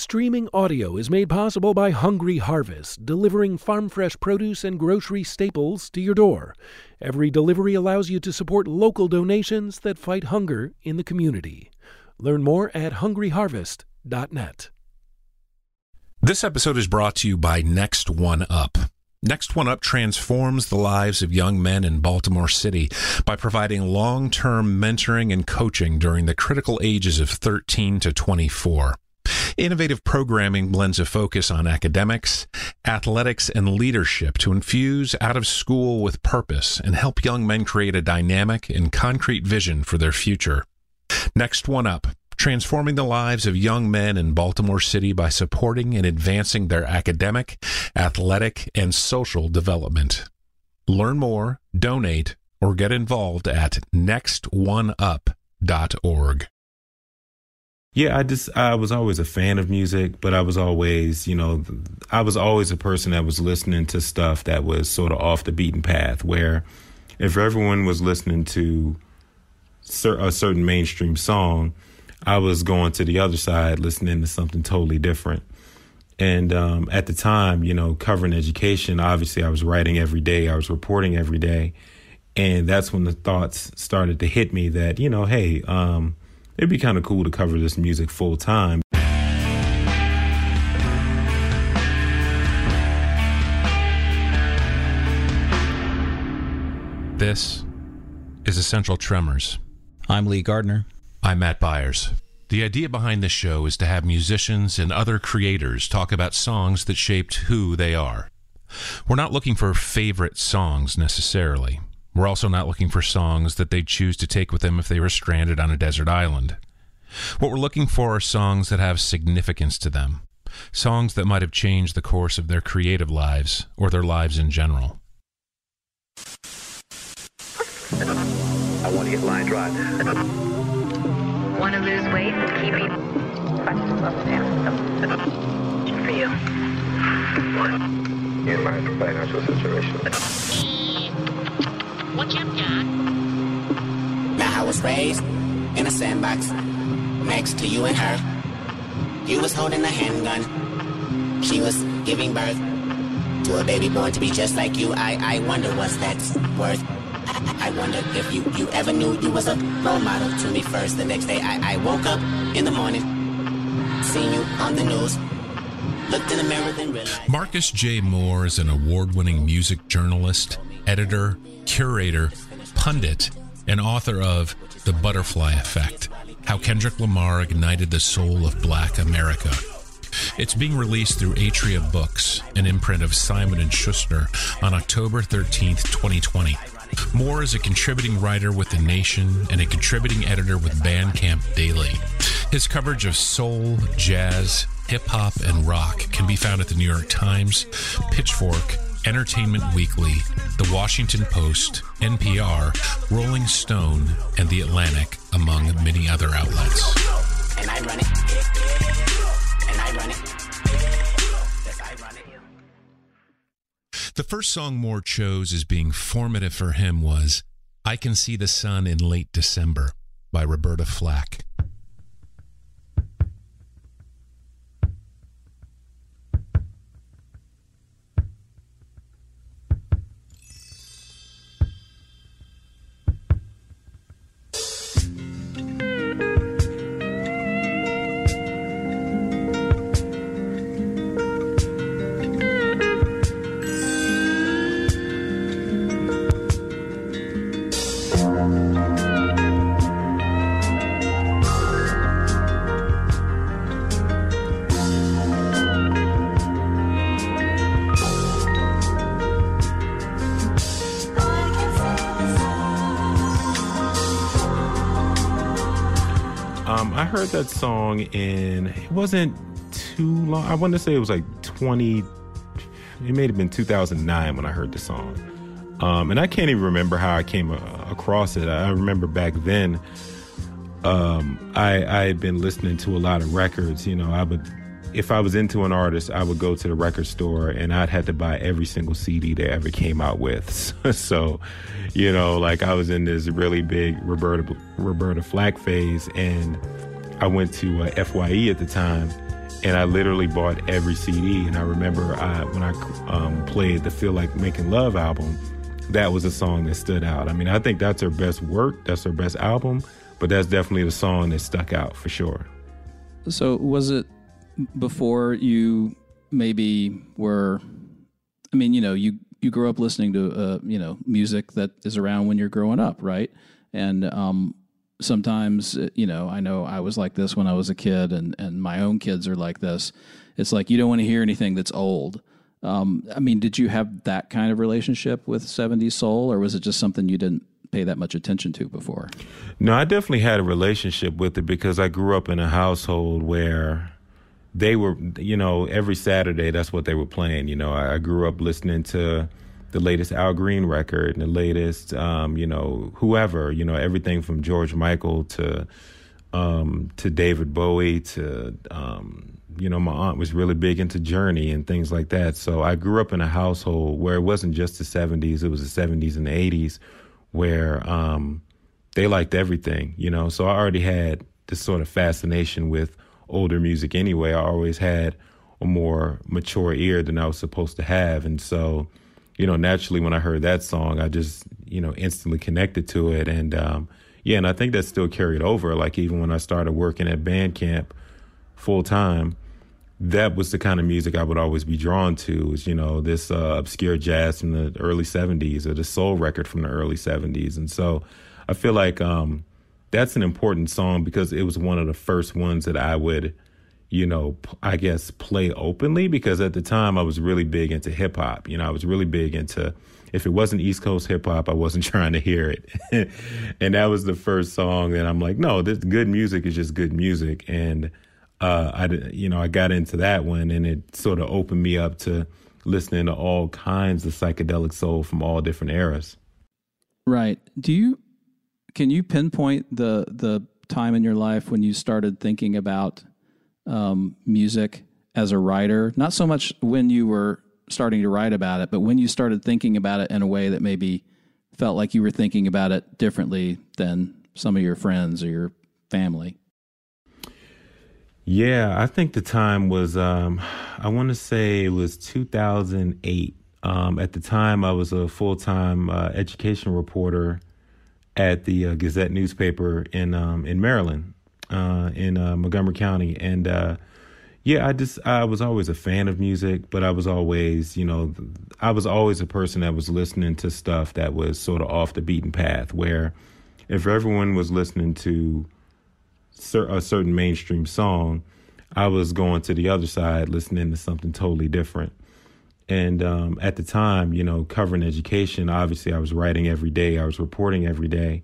Streaming audio is made possible by Hungry Harvest, delivering farm fresh produce and grocery staples to your door. Every delivery allows you to support local donations that fight hunger in the community. Learn more at hungryharvest.net. This episode is brought to you by Next One Up. Next One Up transforms the lives of young men in Baltimore City by providing long term mentoring and coaching during the critical ages of 13 to 24. Innovative programming blends a focus on academics, athletics, and leadership to infuse out of school with purpose and help young men create a dynamic and concrete vision for their future. Next One Up, transforming the lives of young men in Baltimore City by supporting and advancing their academic, athletic, and social development. Learn more, donate, or get involved at nextoneup.org. Yeah, I just I was always a fan of music, but I was always, you know, I was always a person that was listening to stuff that was sort of off the beaten path. Where if everyone was listening to a certain mainstream song, I was going to the other side, listening to something totally different. And um, at the time, you know, covering education, obviously I was writing every day, I was reporting every day, and that's when the thoughts started to hit me that you know, hey. Um, it'd be kind of cool to cover this music full time. This is Essential Tremors. I'm Lee Gardner. I'm Matt Byers. The idea behind this show is to have musicians and other creators talk about songs that shaped who they are. We're not looking for favorite songs necessarily. We're also not looking for songs that they'd choose to take with them if they were stranded on a desert island. What we're looking for are songs that have significance to them, songs that might have changed the course of their creative lives or their lives in general. I want to get line drive. Want to lose weight? Keep eating. For you. What? In my financial situation. What you got? Now I was raised in a sandbox next to you and her. You was holding a handgun. She was giving birth to a baby born to be just like you. I, I wonder what's that's worth. I, I wonder if you, you ever knew you was a role model to me first. The next day I, I woke up in the morning, seen you on the news. Looked in the mirror, then realized. Marcus J. Moore is an award winning music journalist, editor, curator, pundit, and author of The Butterfly Effect How Kendrick Lamar Ignited the Soul of Black America. It's being released through Atria Books, an imprint of Simon and Schuster, on October 13th, 2020. Moore is a contributing writer with The Nation and a contributing editor with Bandcamp Daily. His coverage of soul, jazz, hip hop, and rock can be found at the New York Times, Pitchfork, Entertainment Weekly, The Washington Post, NPR, Rolling Stone, and The Atlantic, among many other outlets. The first song Moore chose as being formative for him was I Can See the Sun in Late December by Roberta Flack. Heard that song in it wasn't too long. I want to say it was like twenty. It may have been two thousand nine when I heard the song, um, and I can't even remember how I came uh, across it. I remember back then, um, I I had been listening to a lot of records. You know, I would if I was into an artist, I would go to the record store and I'd had to buy every single CD they ever came out with. so, you know, like I was in this really big Roberta Roberta Flack phase, and I went to uh, FYE at the time, and I literally bought every CD. And I remember I, when I um, played the Feel Like Making Love album, that was a song that stood out. I mean, I think that's her best work, that's her best album, but that's definitely the song that stuck out for sure. So, was it before you maybe were? I mean, you know, you you grew up listening to uh, you know music that is around when you're growing up, right? And um, sometimes uh, you know i know i was like this when i was a kid and and my own kids are like this. It's like you don't want to hear anything that's old. Um, i mean did you have that kind of relationship with 70s soul or was it just something you didn't pay that much attention to before? No i definitely had a relationship with it because i grew up in a household where they were you know every saturday that's what they were playing you know. I, I grew up listening to the latest Al Green record and the latest, um, you know, whoever, you know, everything from George Michael to um, to David Bowie to, um, you know, my aunt was really big into Journey and things like that. So I grew up in a household where it wasn't just the 70s, it was the 70s and the 80s where um, they liked everything, you know. So I already had this sort of fascination with older music anyway. I always had a more mature ear than I was supposed to have. And so, you know, naturally when I heard that song, I just, you know, instantly connected to it. And um, yeah, and I think that still carried over. Like even when I started working at Bandcamp full time, that was the kind of music I would always be drawn to. Was you know this uh, obscure jazz from the early '70s or the soul record from the early '70s, and so I feel like um, that's an important song because it was one of the first ones that I would you know, I guess play openly because at the time I was really big into hip hop. You know, I was really big into if it wasn't East Coast hip hop, I wasn't trying to hear it. and that was the first song that I'm like, no, this good music is just good music. And uh, I, you know, I got into that one, and it sort of opened me up to listening to all kinds of psychedelic soul from all different eras. Right. Do you can you pinpoint the the time in your life when you started thinking about um, music as a writer? Not so much when you were starting to write about it, but when you started thinking about it in a way that maybe felt like you were thinking about it differently than some of your friends or your family. Yeah, I think the time was, um, I want to say it was 2008. Um, at the time, I was a full time uh, education reporter at the uh, Gazette newspaper in um, in Maryland uh, in uh, Montgomery County, and uh, yeah, I just I was always a fan of music, but I was always, you know, I was always a person that was listening to stuff that was sort of off the beaten path. Where if everyone was listening to a certain mainstream song, I was going to the other side, listening to something totally different. And um, at the time, you know, covering education, obviously I was writing every day, I was reporting every day.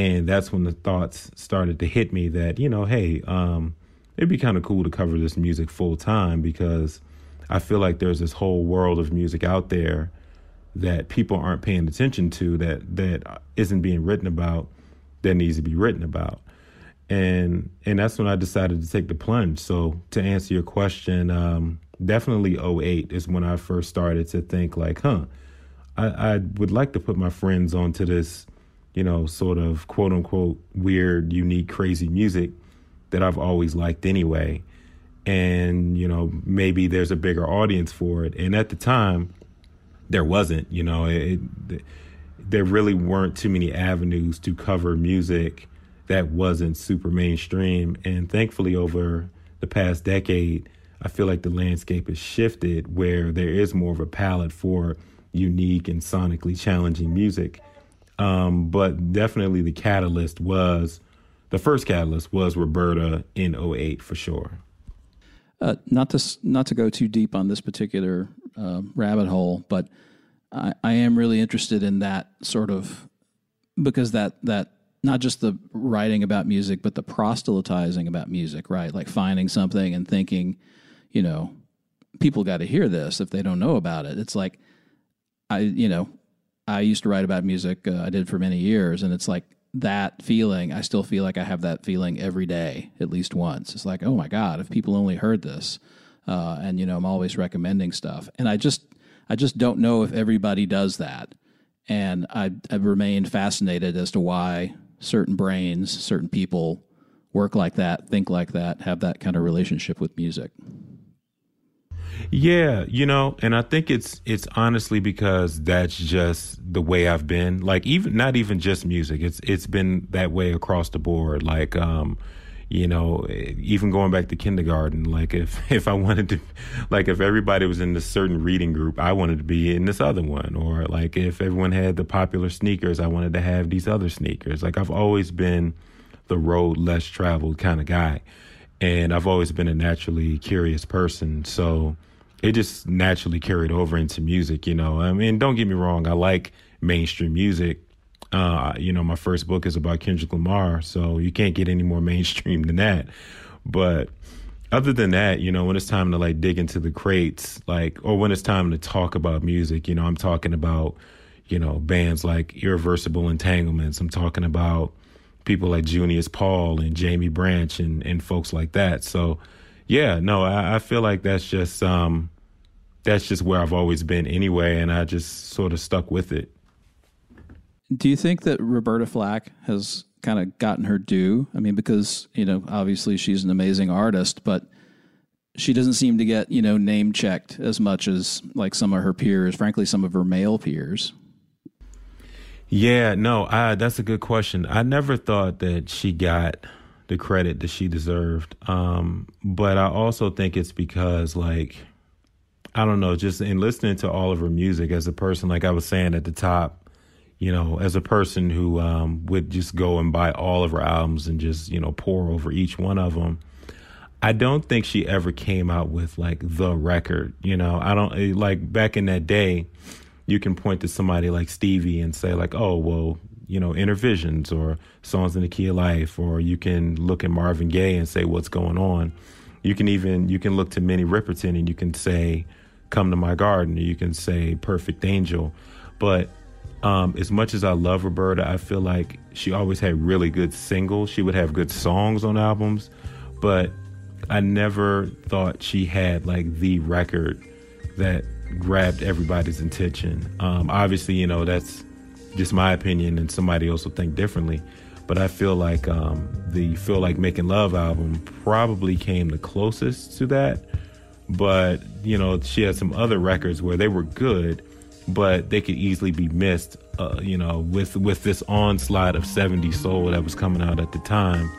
And that's when the thoughts started to hit me that, you know, hey, um, it'd be kind of cool to cover this music full time because I feel like there's this whole world of music out there that people aren't paying attention to that that isn't being written about that needs to be written about. And and that's when I decided to take the plunge. So to answer your question, um, definitely 08 is when I first started to think like, huh, I, I would like to put my friends onto this you know, sort of quote unquote weird, unique, crazy music that I've always liked anyway. And, you know, maybe there's a bigger audience for it. And at the time, there wasn't, you know, it, it, there really weren't too many avenues to cover music that wasn't super mainstream. And thankfully, over the past decade, I feel like the landscape has shifted where there is more of a palette for unique and sonically challenging music. Um, but definitely the catalyst was the first catalyst was Roberta in 08 for sure. Uh, not to not to go too deep on this particular uh, rabbit hole, but I, I am really interested in that sort of because that that not just the writing about music, but the proselytizing about music, right? Like finding something and thinking, you know, people got to hear this if they don't know about it. It's like I, you know, I used to write about music. Uh, I did for many years, and it's like that feeling. I still feel like I have that feeling every day, at least once. It's like, oh my god, if people only heard this, uh, and you know, I'm always recommending stuff, and I just, I just don't know if everybody does that, and I, I've remained fascinated as to why certain brains, certain people work like that, think like that, have that kind of relationship with music. Yeah, you know, and I think it's it's honestly because that's just the way I've been. Like even not even just music. It's it's been that way across the board. Like um you know, even going back to kindergarten, like if if I wanted to like if everybody was in this certain reading group, I wanted to be in this other one or like if everyone had the popular sneakers, I wanted to have these other sneakers. Like I've always been the road less traveled kind of guy. And I've always been a naturally curious person. So it just naturally carried over into music, you know. I mean, don't get me wrong, I like mainstream music. Uh, you know, my first book is about Kendrick Lamar, so you can't get any more mainstream than that. But other than that, you know, when it's time to like dig into the crates, like, or when it's time to talk about music, you know, I'm talking about, you know, bands like Irreversible Entanglements. I'm talking about people like Junius Paul and Jaimie Branch and, and folks like that. So, yeah, no, I, I feel like that's just um, that's just where I've always been anyway, and I just sort of stuck with it. Do you think that Roberta Flack has kind of gotten her due? I mean, because you know, obviously she's an amazing artist, but she doesn't seem to get you know name checked as much as like some of her peers. Frankly, some of her male peers. Yeah, no, I, that's a good question. I never thought that she got the credit that she deserved. Um, but I also think it's because, like, I don't know, just in listening to all of her music as a person, like I was saying at the top, you know, as a person who um, would just go and buy all of her albums and just, you know, pour over each one of them. I don't think she ever came out with like the record, you know. I don't eh, like back in that day, you can point to somebody like Stevie and say like, "Oh, well, you know, Innervisions or Songs in the Key of Life, or you can look at Marvin Gaye and say what's going on. You can even you can look to Minnie Riperton and you can say, "Come to My Garden," or you can say "Perfect Angel." But um, as much as I love Roberta, I feel like she always had really good singles. She would have good songs on albums, but I never thought she had like the record that grabbed everybody's attention. Um, obviously, you know that's just my opinion, and somebody else will think differently. But I feel like um, the "Feel Like Making Love" album probably came the closest to that. But you know, she had some other records where they were good, but they could easily be missed. Uh, you know, with with this onslaught of 70 soul that was coming out at the time,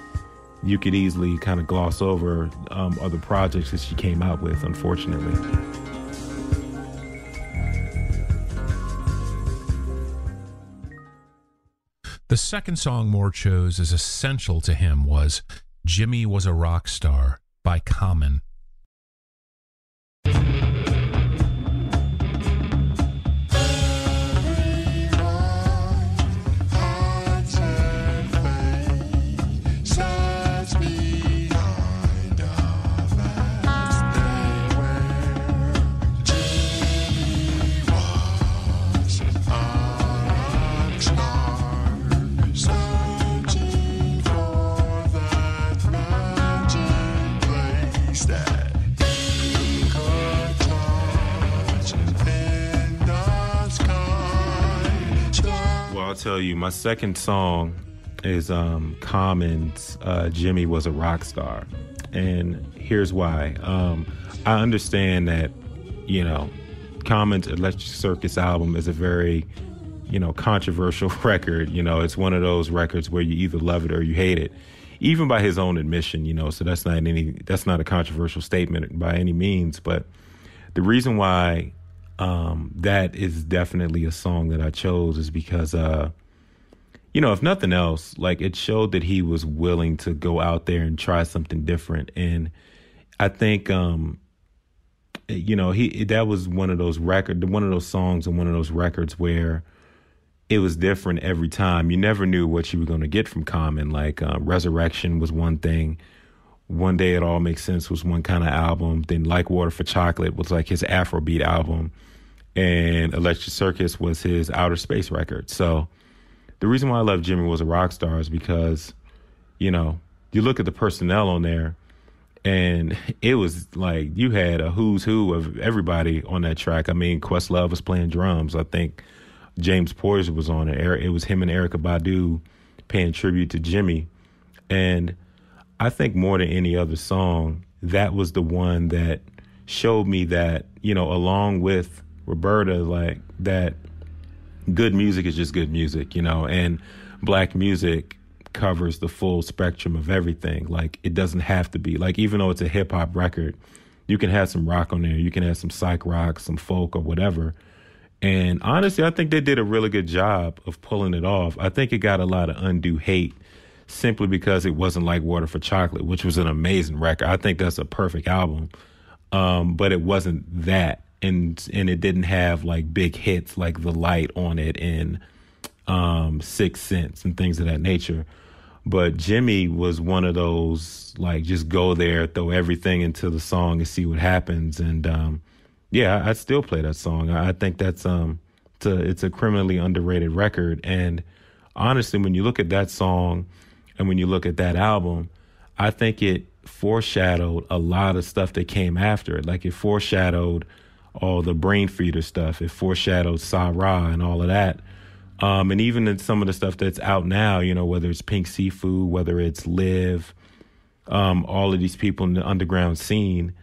you could easily kind of gloss over um, other projects that she came out with. Unfortunately. The second song Moore chose as essential to him was Jimmy Was a Rock Star by Common. I'll tell you, my second song is um, Common's uh, Jimmy Was a Rock Star. And here's why. Um, I understand that, you know, Common's Electric Circus album is a very, you know, controversial record. You know, it's one of those records where you either love it or you hate it, even by his own admission, you know, so that's not any, that's not a controversial statement by any means. But the reason why um, that is definitely a song that I chose is because, uh, you know, if nothing else, like it showed that he was willing to go out there and try something different. And I think, um, you know, he that was one of those record, one of those songs and one of those records where it was different every time. You never knew what you were going to get from Common. Like uh, Resurrection was one thing. One Day It All Makes Sense was one kind of album. Then Like Water for Chocolate was like his Afrobeat album and Electric Circus was his outer space record. So the reason why I love Jimmy was a rock star is because, you know, you look at the personnel on there and it was like you had a who's who of everybody on that track. I mean, Questlove was playing drums. I think James Poyser was on it. Er, it was him and Erykah Badu paying tribute to Jimmy. And I think more than any other song, that was the one that showed me that, you know, along with Roberta, like that good music is just good music, you know, and black music covers the full spectrum of everything. Like it doesn't have to be like even though it's a hip hop record, you can have some rock on there, you can have some psych rock, some folk or whatever. And honestly, I think they did a really good job of pulling it off. I think it got a lot of undue hate simply because it wasn't like Water for Chocolate, which was an amazing record. I think that's a perfect album. Um, but it wasn't that. And and it didn't have like big hits like The Light on it and um, Six Sense and things of that nature. But Jimmy was one of those like just go there, throw everything into the song and see what happens. And um, yeah, I, I still play that song. I, I think that's um, it's a, it's a criminally underrated record. And honestly, when you look at that song and when you look at that album, I think it foreshadowed a lot of stuff that came after it. Like it foreshadowed all the Brainfeeder stuff. It foreshadowed Sa Ra and all of that. Um, and even in some of the stuff that's out now, you know, whether it's Pink Siifu, whether it's Live, um, all of these people in the underground scene,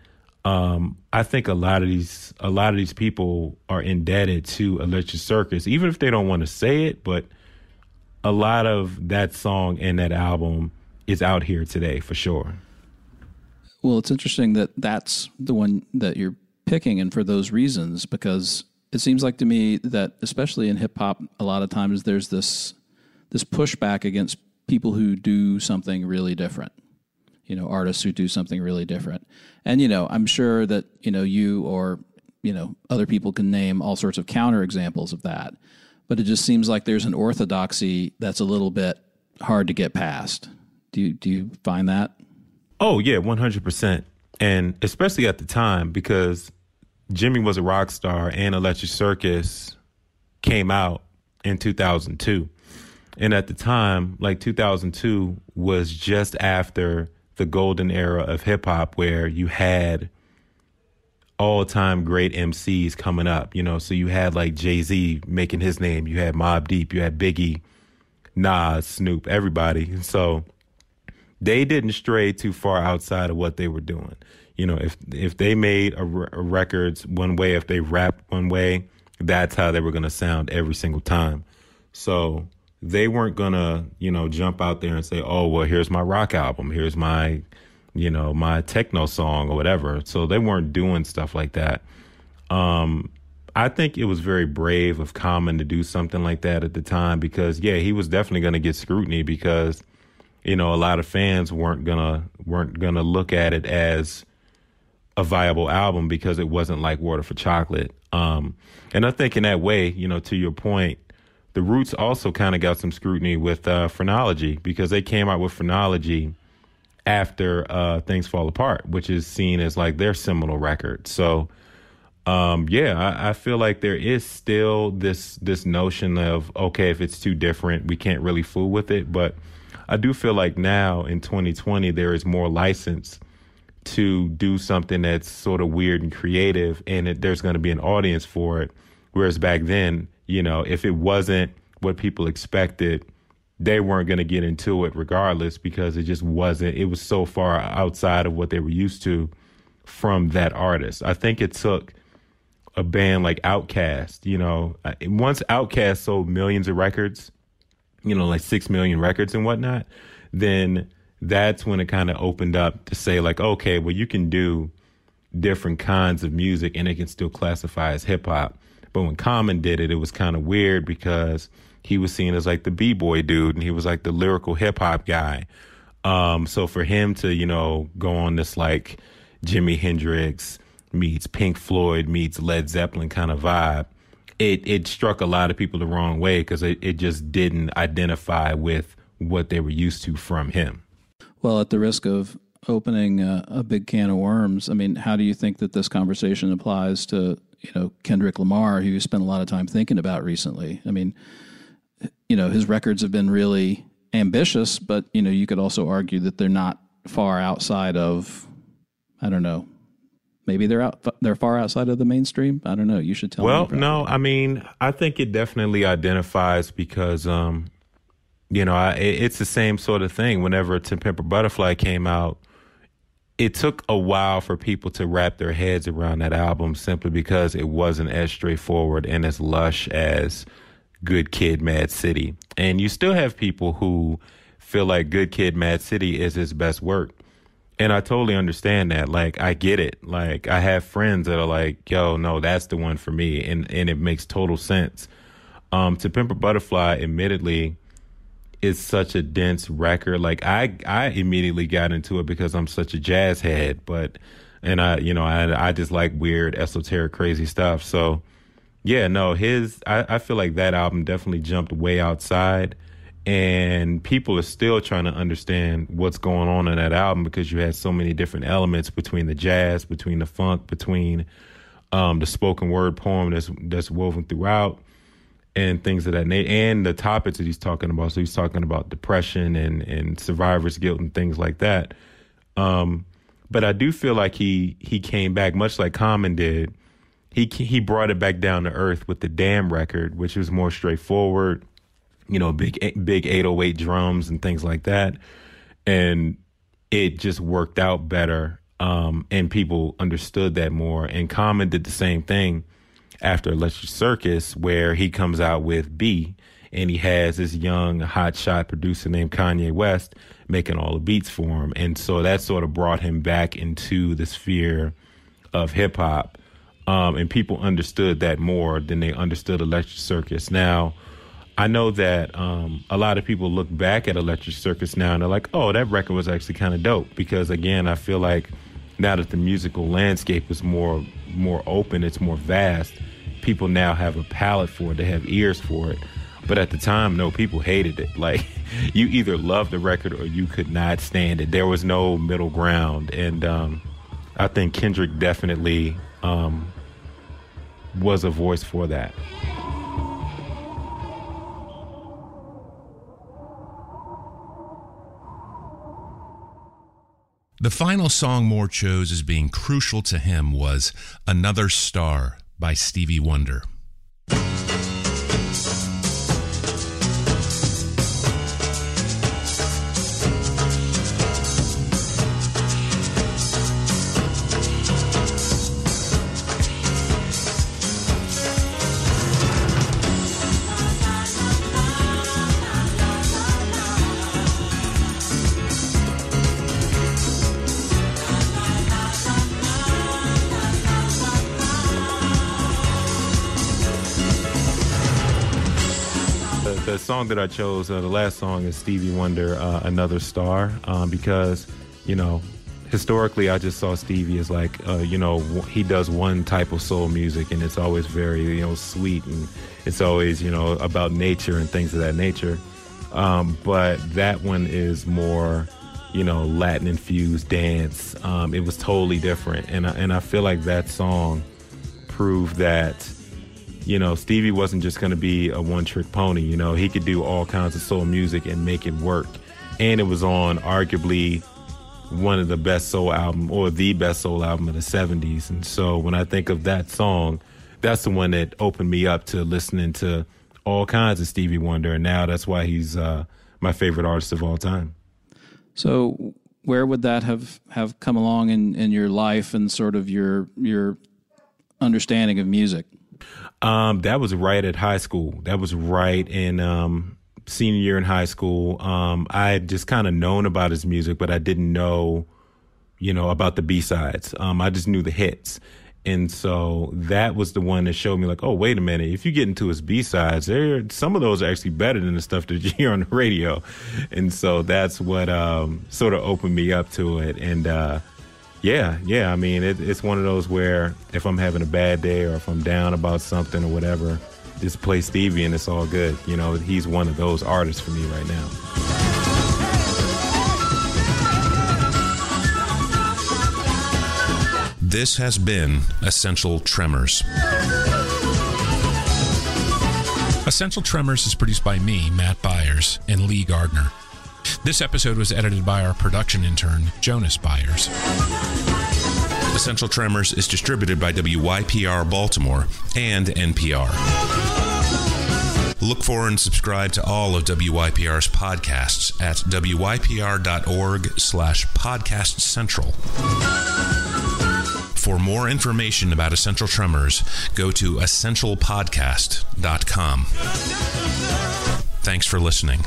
um, I think a lot of these a lot of these people are indebted to Electric Circus, even if they don't want to say it. But a lot of that song and that album is out here today for sure. Well, it's interesting that that's the one that you're picking, and for those reasons, because it seems like to me that especially in hip hop, a lot of times there's this this pushback against people who do something really different. You know, artists who do something really different. And you know, I'm sure that you know you or you know other people can name all sorts of counter examples of that. But it just seems like there's an orthodoxy that's a little bit hard to get past. Do you do you find that? Oh yeah, one hundred percent. And especially at the time because Jimmy was a rock star and Electric Circus came out in 2002. And at the time, like 2002 was just after the golden era of hip hop where you had all time great MCs coming up, you know. So you had like Jay Z making his name, you had Mobb Deep, you had Biggie, Nas, Snoop, everybody. So they didn't stray too far outside of what they were doing you know, if if they made a, a records one way, if they rapped one way, that's how they were to sound every single time. So they weren't to, you know, jump out there and say, "Oh, well, here's my rock album. Here's my, you know, my techno song or whatever." So they weren't doing stuff like that. Um, I think it was very brave of Common to do something like that at the time because, yeah, he was definitely going to get scrutiny because, you know, a lot of fans weren't gonna weren't gonna look at it as a viable album because it wasn't like Water for Chocolate. Um, and I think in that way, you know, to your point, the Roots also kind of got some scrutiny with uh, Phrenology because they came out with Phrenology after uh, Things Fall Apart, which is seen as like their seminal record. So, um, yeah, I, I, feel like there is still this this notion of okay, if it's too different, we can't really fool with it. But I do feel like now in 2020 there is more license to do something that's sort of weird and creative and it, there's going to be an audience for it whereas back then you know if it wasn't what people expected they weren't going to get into it regardless because it just wasn't it was so far outside of what they were used to from that artist i think it took a band like outkast you know once outkast sold millions of records you know like six million records and whatnot then that's when it kind of opened up to say like, okay, well, you can do different kinds of music and it can still classify as hip hop. But when Common did it, it was kind of weird because he was seen as like the b boy dude and he was like the lyrical hip hop guy. Um, so for him to you know go on this like Jimi Hendrix meets Pink Floyd meets Led Zeppelin kind of vibe, it it struck a lot of people the wrong way because it, it just didn't identify with what they were used to from him. Well, at the risk of opening a, a, big can of worms, I mean, how do you think that this conversation applies to you know Kendrick Lamar, who you spent a lot of time thinking about recently? I mean, you know, his records have been really ambitious, but you know, you could also argue that they're not far outside of, I don't know, maybe they're out they're far outside of the mainstream? I don't know. You should tell well me no i mean i think it definitely identifies because um you know, I, it's the same sort of thing. Whenever To Pimp a Butterfly came out, it took a while for people to wrap their heads around that album simply because it wasn't as straightforward and as lush as Good Kid, Mad City. And you still have people who feel like Good Kid, Mad City is his best work. And I totally understand that. Like, I get it. Like, I have friends that are like, yo, no, that's the one for me. And, and it makes total sense. Um, to Pimp a Butterfly, admittedly, is such a dense record. Like I, I immediately got into it because I'm such a jazz head, but, and I, you know, I, I just like weird, esoteric, crazy stuff. So, yeah, no, his, I, I feel like that album definitely jumped way outside, and people are still trying to understand what's going on in that album because you had so many different elements between the jazz, between the funk, between um, the spoken word poem that's that's woven throughout and things of that nature, and the topics that he's talking about. So he's talking about depression and and survivor's guilt and things like that. Um, but I do feel like he he came back much like Common did. He he brought it back down to earth with the Damn record, which was more straightforward. You know, big big 808 drums and things like that, and it just worked out better. Um, and people understood that more. And Common did the same thing after Electric Circus, where he comes out with Be, and he has this young hotshot producer named Kanye West making all the beats for him, and so that sort of brought him back into the sphere of hip hop, um, and people understood that more than they understood Electric Circus. Now. I know that um, a lot of people look back at Electric Circus now and they're like, "Oh, that record was actually kind of dope." Because again, I feel like now that the musical landscape is more more open, it's more vast people now have a palate for it, they have ears for it. But at the time, no, people hated it. Like you either loved the record or you could not stand it. There was no middle ground, and um, I think Kendrick definitely um, was a voice for that. The final song Moore chose as being crucial to him was Another Star by Stevie Wonder. Song that I chose, uh, the last song is Stevie Wonder, uh, "Another Star," um, because you know historically I just saw Stevie as like uh, you know he does one type of soul music and it's always very you know sweet and it's always you know about nature and things of that nature. Um, but that one is more you know Latin infused dance. Um, it was totally different, and I, and I feel like that song proved that you know, Stevie wasn't just going to be a one trick pony. You know, he could do all kinds of soul music and make it work. And it was on arguably one of the best soul album or the best soul album of the 70s. And so when I think of that song, that's the one that opened me up to listening to all kinds of Stevie Wonder. And now that's why he's uh, my favorite artist of all time. So where would that have, have come along in, in your life and sort of your your understanding of music? Um, that was right at high school. That was right in um, senior year in high school. Um, I had just kind of known about his music, but I didn't know, you know, about the B sides. Um, I just knew the hits. And so that was the one that showed me like, oh, wait a minute. If you get into his B sides, there some of those are actually better than the stuff that you hear on the radio. And so that's what um, sort of opened me up to it. And uh, yeah, yeah. I mean, it, it's one of those where if I'm having a bad day or if I'm down about something or whatever, just play Stevie and it's all good. You know, he's one of those artists for me right now. This has been Essential Tremors. Essential Tremors is produced by me, Matt Byers, and Lee Gardner. This episode was edited by our production intern, Jonas Byers. Essential Tremors is distributed by WYPR Baltimore and NPR. Look for and subscribe to all of WYPR's podcasts at wypr.org slash podcast central. For more information about Essential Tremors, go to essentialpodcast.com. Thanks for listening.